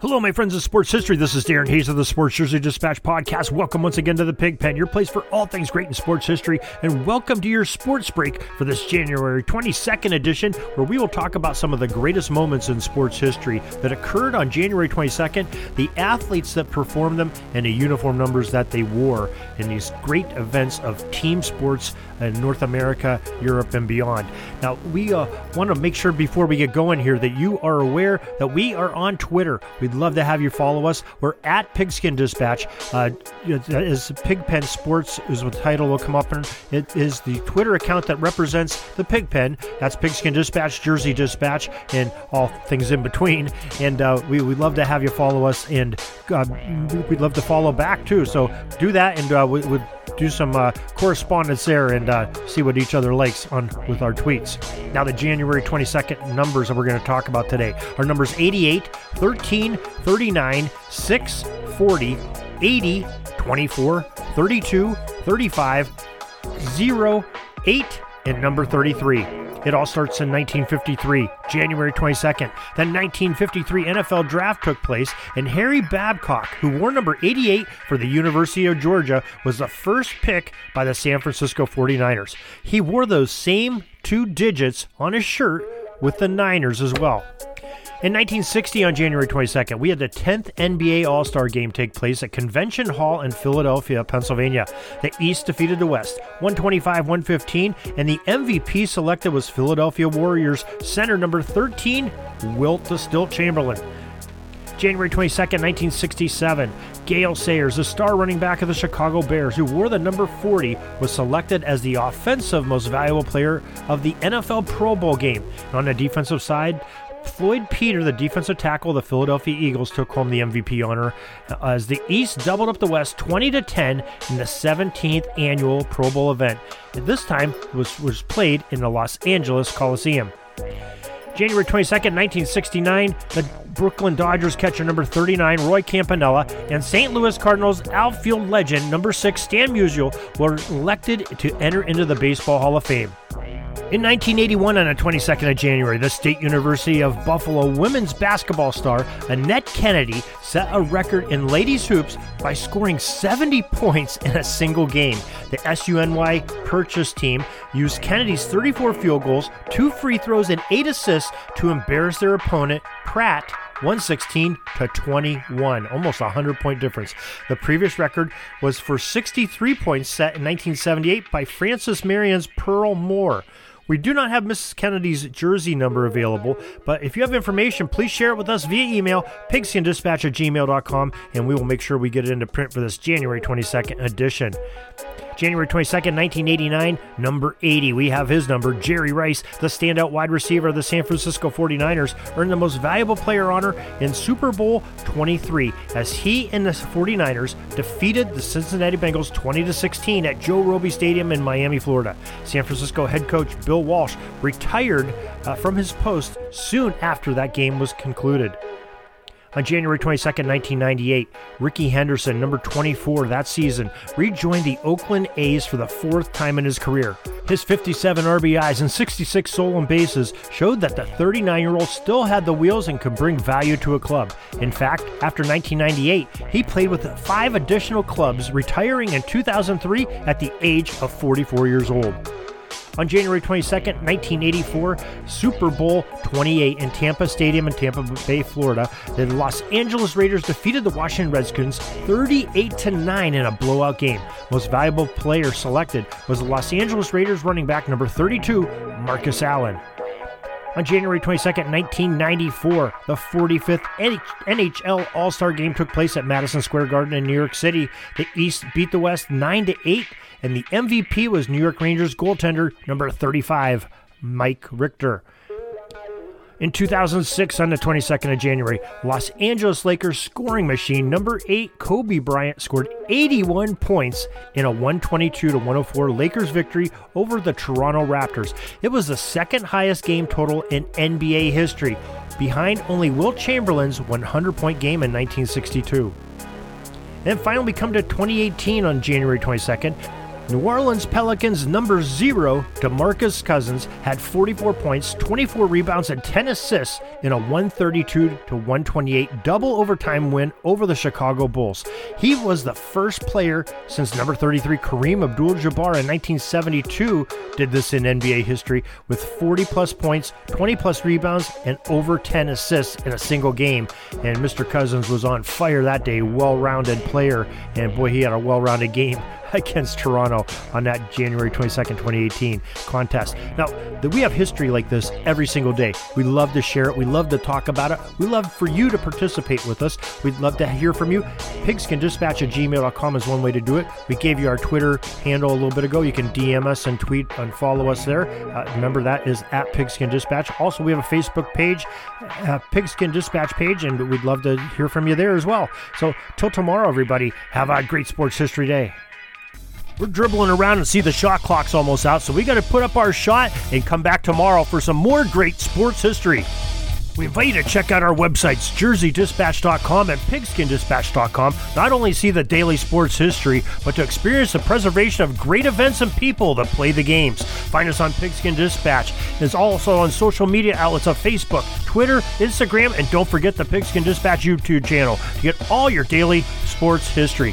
Hello, my friends of sports history. This is Darren Hayes of the Sports Jersey Dispatch podcast. Welcome once again to the Pigpen, your place for all things great in sports history, and welcome to your sports break for this January 22nd edition, where we will talk about some of the greatest moments in sports history that occurred on January 22nd, the athletes that performed them, and the uniform numbers that they wore in these great events of team sports North America, Europe, and beyond. Now, we uh, want to make sure before we get going here that you are aware that we are on Twitter. We We'd love to have you follow us. We're at Pigskin Dispatch. Uh, is Pigpen Sports is the title will come up in. It is the Twitter account that represents the Pigpen. That's Pigskin Dispatch, Jersey Dispatch, and all things in between. And uh, we, would love to have you follow us, and uh, we'd love to follow back too. So do that, and uh, we would do some uh, correspondence there and uh, see what each other likes on with our tweets. Now, the January 22nd numbers that we're going to talk about today are numbers 88, 13, 39, 6, 40, 80, 24, 32, 35, 0, 8, and number 33. It all starts in 1953, January 22nd. Then 1953 NFL draft took place, and Harry Babcock, who wore number 88 for the University of Georgia, was the first pick by the San Francisco 49ers. He wore those same two digits on his shirt with the Niners as well. In 1960, on January 22nd, we had the 10th NBA All Star game take place at Convention Hall in Philadelphia, Pennsylvania. The East defeated the West 125 115, and the MVP selected was Philadelphia Warriors center number 13, Wilt the Stilt Chamberlain. January 22nd, 1967, Gale Sayers, the star running back of the Chicago Bears, who wore the number 40, was selected as the offensive most valuable player of the NFL Pro Bowl game. And on the defensive side, Floyd Peters, the defensive tackle of the Philadelphia Eagles, took home the MVP honor uh, as the East doubled up the West 20 to 10 in the 17th annual Pro Bowl event. this time was was played in the Los Angeles Coliseum. January 22nd, 1969, the Brooklyn Dodgers catcher number 39, Roy Campanella, and St. Louis Cardinals outfield legend number 6, Stan Musial, were elected to enter into the Baseball Hall of Fame. In 1981, on the 22nd of January, the State University of Buffalo women's basketball star Annette Kennedy set a record in ladies hoops by scoring 70 points in a single game. The SUNY Purchase team used Kennedy's 34 field goals, two free throws, and eight assists to embarrass their opponent, Pratt, 116 to 21, almost a 100 point difference. The previous record was for 63 points set in 1978 by Francis Marion's Pearl Moore. We do not have Mrs. Kennedy's jersey number available, but if you have information, please share it with us via email, pigskindispatch at gmail.com, and we will make sure we get it into print for this January 22nd edition. January 22nd, 1989, number 80. We have his number. Jerry Rice, the standout wide receiver of the San Francisco 49ers, earned the most valuable player honor in Super Bowl 23 as he and the 49ers defeated the Cincinnati Bengals 20 16 at Joe Robbie Stadium in Miami, Florida. San Francisco head coach Bill Walsh retired uh, from his post soon after that game was concluded. On January 22, 1998, Rickey Henderson, number 24 that season, rejoined the Oakland A's for the fourth time in his career. His 57 RBIs and 66 stolen bases showed that the 39 year old still had the wheels and could bring value to a club. In fact, after 1998, he played with five additional clubs, retiring in 2003 at the age of 44 years old. On January 22nd, 1984, Super Bowl 28 in Tampa Stadium in Tampa Bay, Florida, the Los Angeles Raiders defeated the Washington Redskins 38 to 9 in a blowout game. Most valuable player selected was the Los Angeles Raiders running back number 32, Marcus Allen. On January 22, 1994, the 45th NHL All Star game took place at Madison Square Garden in New York City. The East beat the West 9 8, and the MVP was New York Rangers goaltender number 35, Mike Richter. In 2006, on the 22nd of January, Los Angeles Lakers scoring machine number 8 Kobe Bryant scored 81 points in a 122 to 104 Lakers victory over the Toronto Raptors. It was the second highest game total in NBA history, behind only Wilt Chamberlain's 100 point game in 1962. And finally, we come to 2018 on January 22nd. New Orleans Pelicans number zero, DeMarcus Cousins, had 44 points, 24 rebounds, and 10 assists in a 132 to 128 double overtime win over the Chicago Bulls. He was the first player since number 33 Kareem Abdul-Jabbar in 1972 did this in NBA history with 40 plus points, 20 plus rebounds, and over 10 assists in a single game. And Mr. Cousins was on fire that day, well-rounded player, and boy, he had a well-rounded game against Toronto on that January 22nd, 2018 contest. Now, we have history like this every single day. We love to share it. We love to talk about it. We love for you to participate with us. We'd love to hear from you. Pigskin Dispatch at gmail.com is one way to do it. We gave you our Twitter handle a little bit ago. You can DM us and tweet and follow us there. Uh, remember, that is at Pigskin Dispatch. Also, we have a Facebook page, uh, Pigskin Dispatch page, and we'd love to hear from you there as well. So, till tomorrow, everybody, have a great sports history day. We're dribbling around and see the shot clock's almost out, so we got to put up our shot and come back tomorrow for some more great sports history. We invite you to check out our websites, jerseydispatch.com and pigskindispatch.com. Not only see the daily sports history, but to experience the preservation of great events and people that play the games. Find us on Pigskin Dispatch. It's also on social media outlets of Facebook, Twitter, Instagram, and don't forget the Pigskin Dispatch YouTube channel to get all your daily sports history.